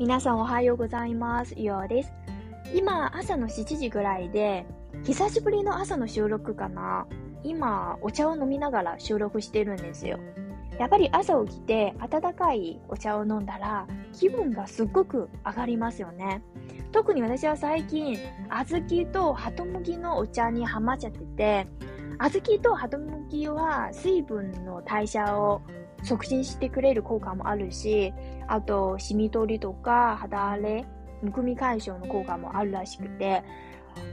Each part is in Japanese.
皆さんおはようございます。ようです。今、朝の7時ぐらいで、久しぶりの朝の収録かな。今、お茶を飲みながら収録してるんですよ。やっぱり朝起きて温かいお茶を飲んだら気分がすっごく上がりますよね。特に私は最近、小豆とハトムギのお茶にハマっちゃってて、小豆とハトムギは水分の代謝を促進してくれる効果もあるし、あと、シミ取りとか肌荒れ、むくみ解消の効果もあるらしくて、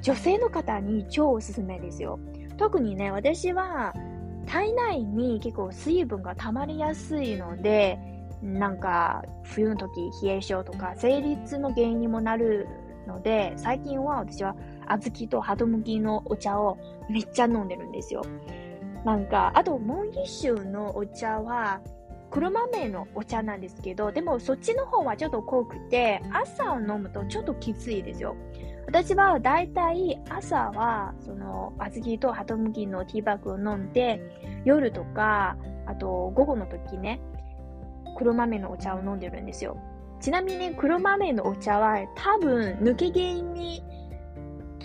女性の方に超おすすめですよ。特にね、私は体内に結構水分が溜まりやすいので、なんか冬の時冷え性とか生理痛の原因にもなるので、最近は私は小豆とハトムギのお茶をめっちゃ飲んでるんですよ。なんか、あともう一種のお茶は、黒豆のお茶なんですけど、でもそっちの方はちょっと濃くて、朝を飲むとちょっときついですよ。私はだいたい朝は、その、小豆とハトムギのティーバッグを飲んで、夜とか、あと午後の時ね、黒豆のお茶を飲んでるんですよ。ちなみに黒豆のお茶は多分抜け毛に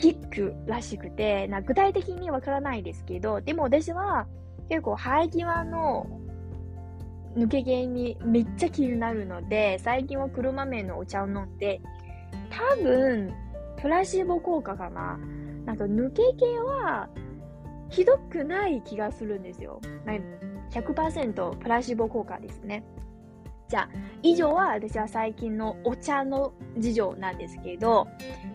効くらしくて、な具体的にわからないですけど、でも私は結構生え際の抜け毛にめっちゃ気になるので、最近は黒豆のお茶を飲んで、多分、プラシーボ効果かな。なんか抜け毛はひどくない気がするんですよ。100%プラシーボ効果ですね。じゃあ、以上は私は最近のお茶の事情なんですけど、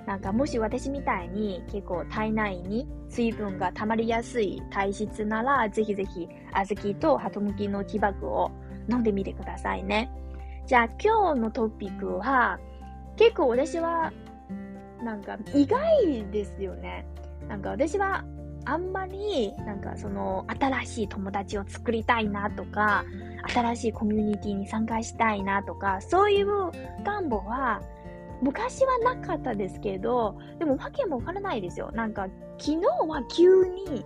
なんかもし私みたいに結構体内に水分が溜まりやすい体質なら、ぜひぜひ小豆とハトムギのティバッグを飲んでみてくださいね。じゃあ今日のトピックは、結構私はなんか意外ですよね。なんか私はあんまりなんかその新しい友達を作りたいなとか、新しいコミュニティに参加したいなとか、そういう願望は昔はなかったですけど、でもわけもわからないですよ。なんか昨日は急に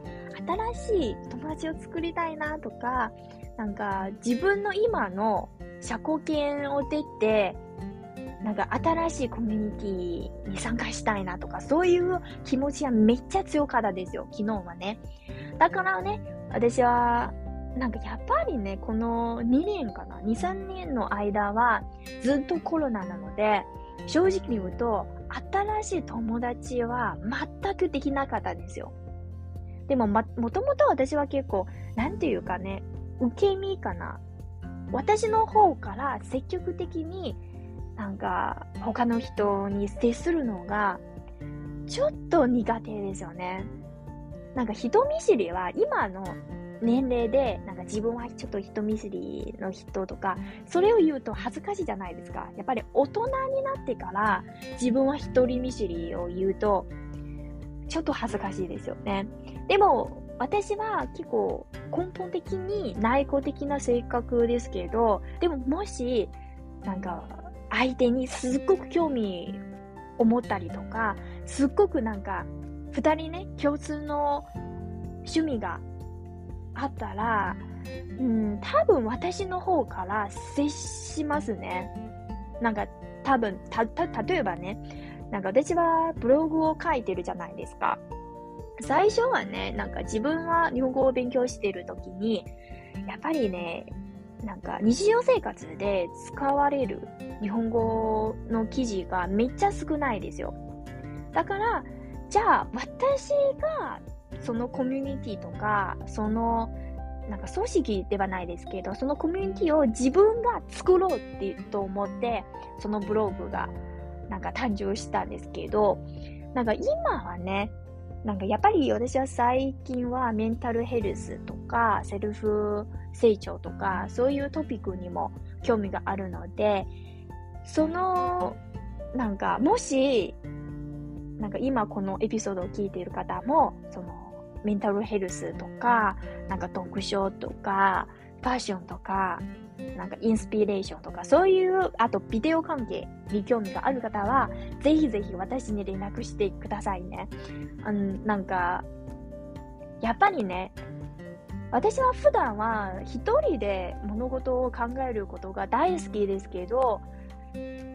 新しい友達を作りたいなとか、なんか自分の今の社交圏を出て、なんか新しいコミュニティに参加したいなとか、そういう気持ちはめっちゃ強かったですよ、昨日はね。だからね、私は、なんかやっぱりね、この2年かな、2、3年の間はずっとコロナなので、正直に言うと、新しい友達は全くできなかったんですよ。でも、ま、もともと私は結構、なんていうかね、受け身かな。私の方から積極的になんか他の人に接するのがちょっと苦手ですよね。なんか人見知りは今の年齢でなんか自分はちょっと人見知りの人とかそれを言うと恥ずかしいじゃないですか。やっぱり大人になってから自分は一人見知りを言うとちょっと恥ずかしいですよね。でも私は結構根本的に内向的な性格ですけど、でももしなんか相手にすっごく興味を持ったりとか、すっごくなんか、二人ね、共通の趣味があったら、うん、多分私の方から接しますね。なんか、多分、た、た、例えばね、なんか私はブログを書いてるじゃないですか。最初はね、なんか自分は日本語を勉強してる時に、やっぱりね、なんか日常生活で使われる日本語の記事がめっちゃ少ないですよ。だから、じゃあ私がそのコミュニティとか、そのなんか組織ではないですけど、そのコミュニティを自分が作ろうってと思って、そのブログがなんか誕生したんですけど、なんか今はね、なんかやっぱり私は最近はメンタルヘルスとかセルフ成長とかそういうトピックにも興味があるので、そのなんかもしなんか今このエピソードを聞いている方もそのメンタルヘルスとかなんか読書とかファッションとかなんかインスピレーションとか、そういう、あとビデオ関係に興味がある方は、ぜひぜひ私に連絡してくださいね。うん、なんか、やっぱりね、私は普段は一人で物事を考えることが大好きですけど、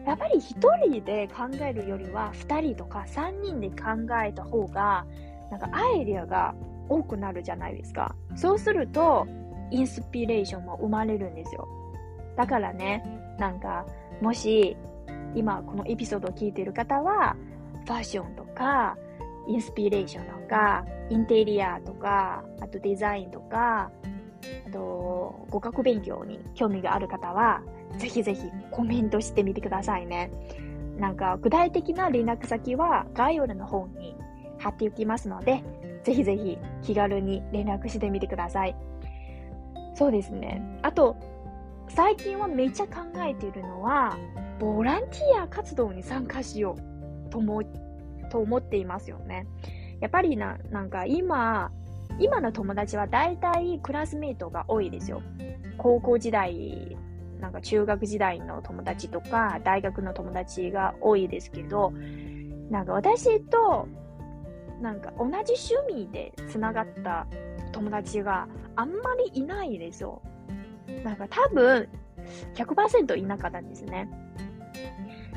やっぱり一人で考えるよりは二人とか三人で考えた方が、なんかアイデアが多くなるじゃないですか。そうすると、インスピレーションも生まれるんですよ。だからね、なんか、もし、今このエピソードを聞いている方は、ファッションとか、インスピレーションとか、インテリアとか、あとデザインとか、あと、語学勉強に興味がある方は、ぜひぜひコメントしてみてくださいね。なんか、具体的な連絡先は概要欄の方に貼っておきますので、ぜひぜひ気軽に連絡してみてください。そうですね。あと、最近はめっちゃ考えているのは、ボランティア活動に参加しようと思と思っていますよね。やっぱりな、なんか今、今の友達は大体クラスメイトが多いですよ。高校時代、なんか中学時代の友達とか、大学の友達が多いですけど、なんか私と、なんか同じ趣味で繋がった友達があんまりいないですよ。なんか多分100%いなかったんですね。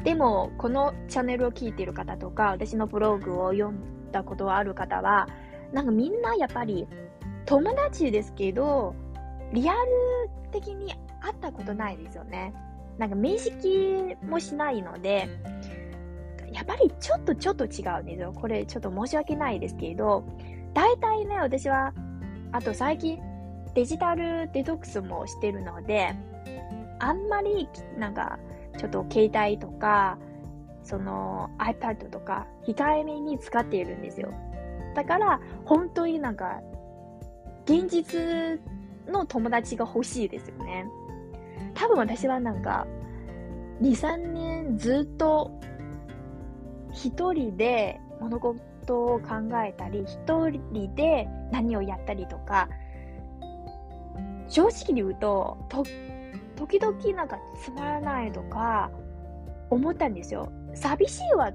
でも、このチャンネルを聞いている方とか、私のブログを読んだことがある方は、なんかみんなやっぱり友達ですけど、リアル的に会ったことないですよね。なんか面識もしないので、やっぱりちょっとちょっと違うんですよ。これちょっと申し訳ないですけど、大体ね、私は、あと最近デジタルデトックスもしてるので、あんまりなんかちょっと携帯とか、その iPad とか控えめに使っているんですよ。だから、本当になんか、現実の友達が欲しいですよね。多分私はなんか、2、3年ずっと一人で物事を考えたり、一人で何をやったりとか、正直に言うと、と時々なんかつまらないとか思ったんですよ。寂しいわ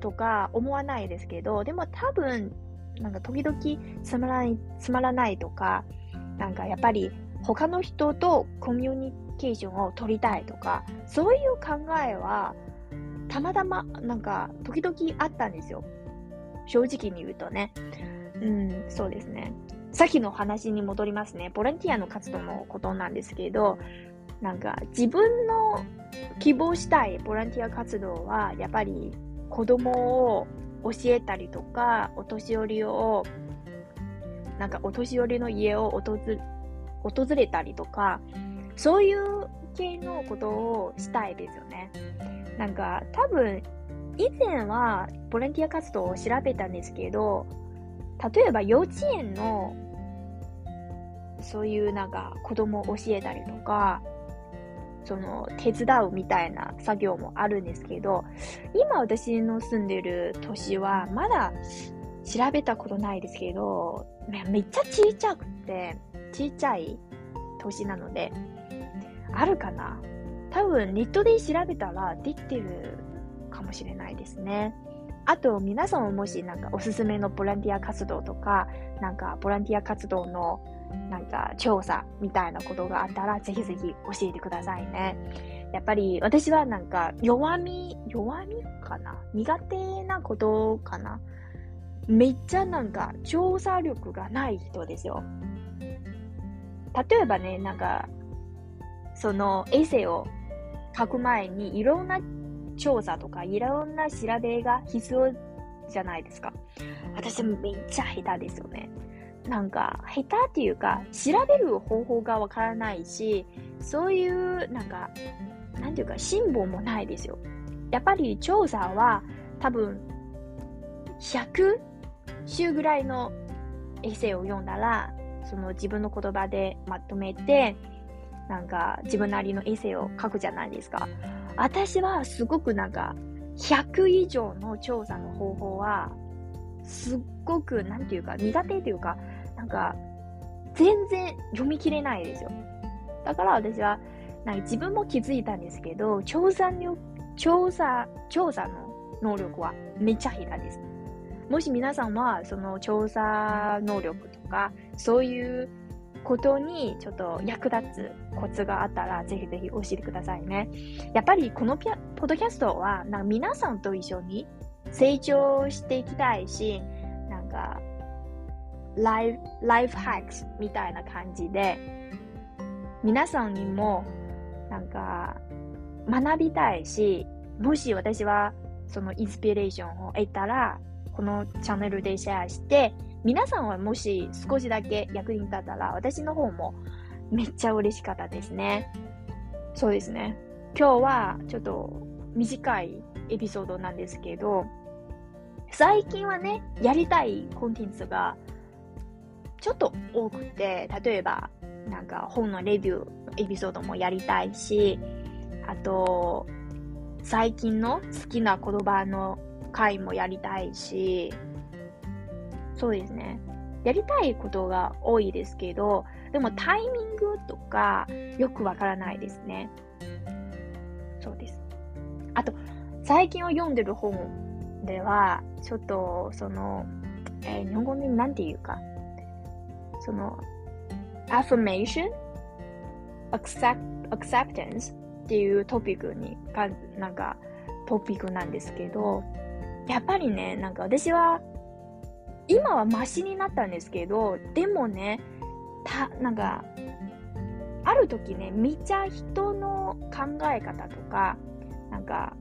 とか思わないですけど、でも多分、なんか時々つまらない、つまらないとか、なんかやっぱり他の人とコミュニケーションを取りたいとか、そういう考えはたまたまなんか時々あったんですよ。正直に言うとね。うん、そうですね。さっきの話に戻りますね。ボランティアの活動のことなんですけど、なんか自分の希望したいボランティア活動は、やっぱり子供を教えたりとか、お年寄りを、なんかお年寄りの家を訪れたりとか、そういう系のことをしたいですよね。なんか多分、以前はボランティア活動を調べたんですけど、例えば幼稚園のそういうなんか子供を教えたりとか、その手伝うみたいな作業もあるんですけど、今私の住んでる都市はまだ調べたことないですけど、めっちゃちっちゃくて、ちっちゃい都市なので、あるかな？多分ネットで調べたらできてるかもしれないですね。あと、皆さんももしなんかおすすめのボランティア活動とか、なんかボランティア活動のなんか調査みたいなことがあったら、ぜひぜひ教えてくださいね。やっぱり私はなんか弱み、弱みかな？苦手なことかな？めっちゃなんか調査力がない人ですよ。例えばね、なんか、そのエセを書く前にいろんな調査とかいろんな調べが必要じゃないですか。私めっちゃ下手ですよね。なんか、下手っていうか、調べる方法がわからないし、そういう、なんか、なんていうか、辛抱もないですよ。やっぱり調査は、多分、100週ぐらいのエッセイを読んだら、その自分の言葉でまとめて、なんか自分なりのエッセイを書くじゃないですか。私はすごくなんか、100以上の調査の方法は、すっごく、なんていうか、苦手というか、なんか、全然読み切れないですよ。だから私は、なんか自分も気づいたんですけど、調査の、調査、調査の能力はめっちゃ下手です。もし皆さんは、その調査能力とか、そういうことにちょっと役立つコツがあったら、ぜひぜひ教えてくださいね。やっぱりこのピアポッドキャストは、なんか皆さんと一緒に成長していきたいし、なんか、ライフ、ライフハックスみたいな感じで、皆さんにも、なんか、学びたいし、もし私はそのインスピレーションを得たら、このチャンネルでシェアして、皆さんはもし少しだけ役に立ったら、私の方もめっちゃ嬉しかったですね。そうですね。今日はちょっと短いエピソードなんですけど、最近はね、やりたいコンテンツがちょっと多くて、例えば、なんか本のレビューエピソードもやりたいし、あと、最近の好きな言葉の回もやりたいし、そうですね。やりたいことが多いですけど、でもタイミングとかよくわからないですね。そうです。あと、最近を読んでる本では、ちょっと、その、えー、日本語で何て言うか、その、affirmation, accept, acceptance っていうトピックにか、なんか、トピックなんですけど、やっぱりね、なんか私は、今はマシになったんですけど、でもね、た、なんか、ある時ね、めっちゃ人の考え方とか、なんか、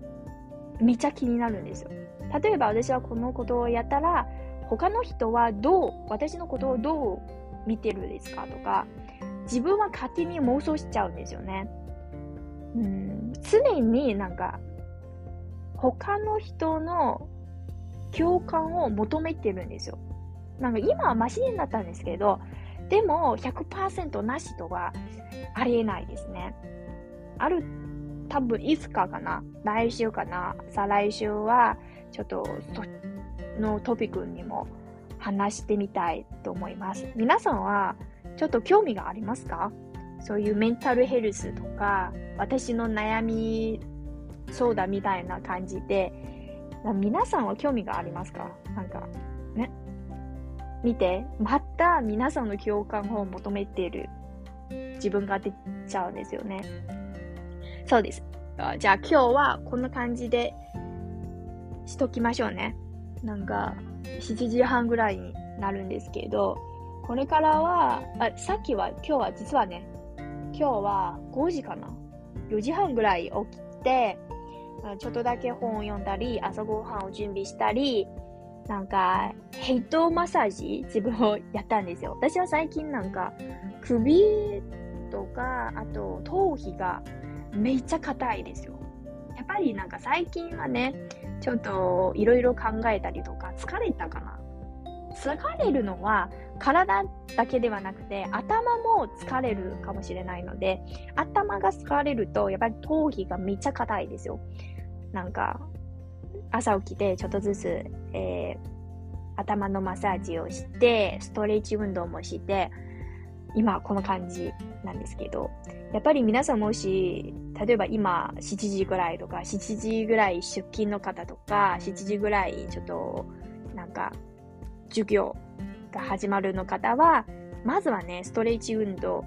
めちゃ気になるんですよ。例えば私はこのことをやったら、他の人はどう、私のことをどう見てるですかとか、自分は勝手に妄想しちゃうんですよね。うん、常になんか、他の人の共感を求めてるんですよ。なんか今はマシになったんですけど、でも100%なしとはありえないですね。ある、多分いつかかな、来週かな、再来週は、ちょっとそのトピックにも話してみたいと思います。皆さんはちょっと興味がありますか？そういうメンタルヘルスとか、私の悩み相談みたいな感じで、皆さんは興味がありますか？なんか、ね？見て、また皆さんの共感を求めている自分が出ちゃうんですよね。そうです。じゃあ今日はこんな感じでしときましょうね。なんか、7時半ぐらいになるんですけど、これからは、あさっきは、今日は実はね、今日は5時かな ?4 時半ぐらい起きて、ちょっとだけ本を読んだり、朝ごはんを準備したり、なんか、ヘッドマッサージ自分をやったんですよ。私は最近なんか、首とか、あと頭皮がめっちゃ硬いですよ。やっぱりなんか最近はね、ちょっといろいろ考えたりとか、疲れたかな疲れるのは体だけではなくて頭も疲れるかもしれないので頭が疲れるとやっぱり頭皮がめっちゃ硬いですよ。なんか朝起きてちょっとずつ、えー、頭のマッサージをしてストレッチ運動もして今この感じなんですけどやっぱり皆さんもし例えば今7時ぐらいとか7時ぐらい出勤の方とか7時ぐらいちょっとなんか授業が始まるの方は、まずはね、ストレッチ運動、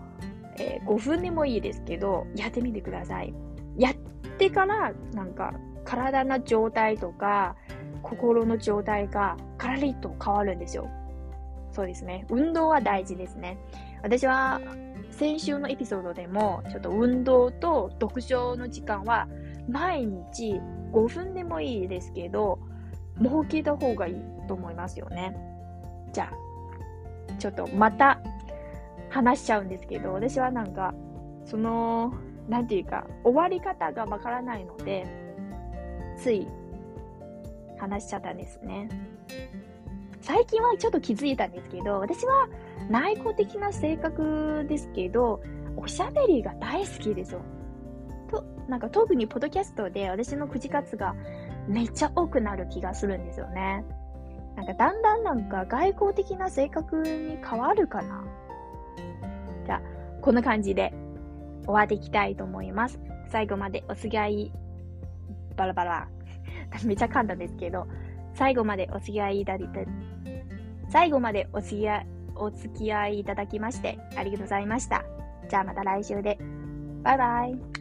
えー、5分でもいいですけど、やってみてください。やってから、なんか、体の状態とか、心の状態がカラリと変わるんですよ。そうですね。運動は大事ですね。私は、先週のエピソードでも、ちょっと運動と読書の時間は、毎日5分でもいいですけど、設けた方がいいと思いますよね。じゃあ、ちょっとまた話しちゃうんですけど、私はなんか、その、なんていうか、終わり方がわからないので、つい話しちゃったんですね。最近はちょっと気づいたんですけど、私は内向的な性格ですけど、おしゃべりが大好きですよ。と、なんか特にポッドキャストで私の口数がめっちゃ多くなる気がするんですよね。んかだんだんなんか外交的な性格に変わるかな。じゃあ、こんな感じで終わっていきたいと思います。最後までお付き合い、バラバラ。めっちゃ噛んだんですけど、最後までお付き合いいただいて、最後までお付き合い、お付き合いいただきまして、ありがとうございました。じゃあまた来週で。バイバイ。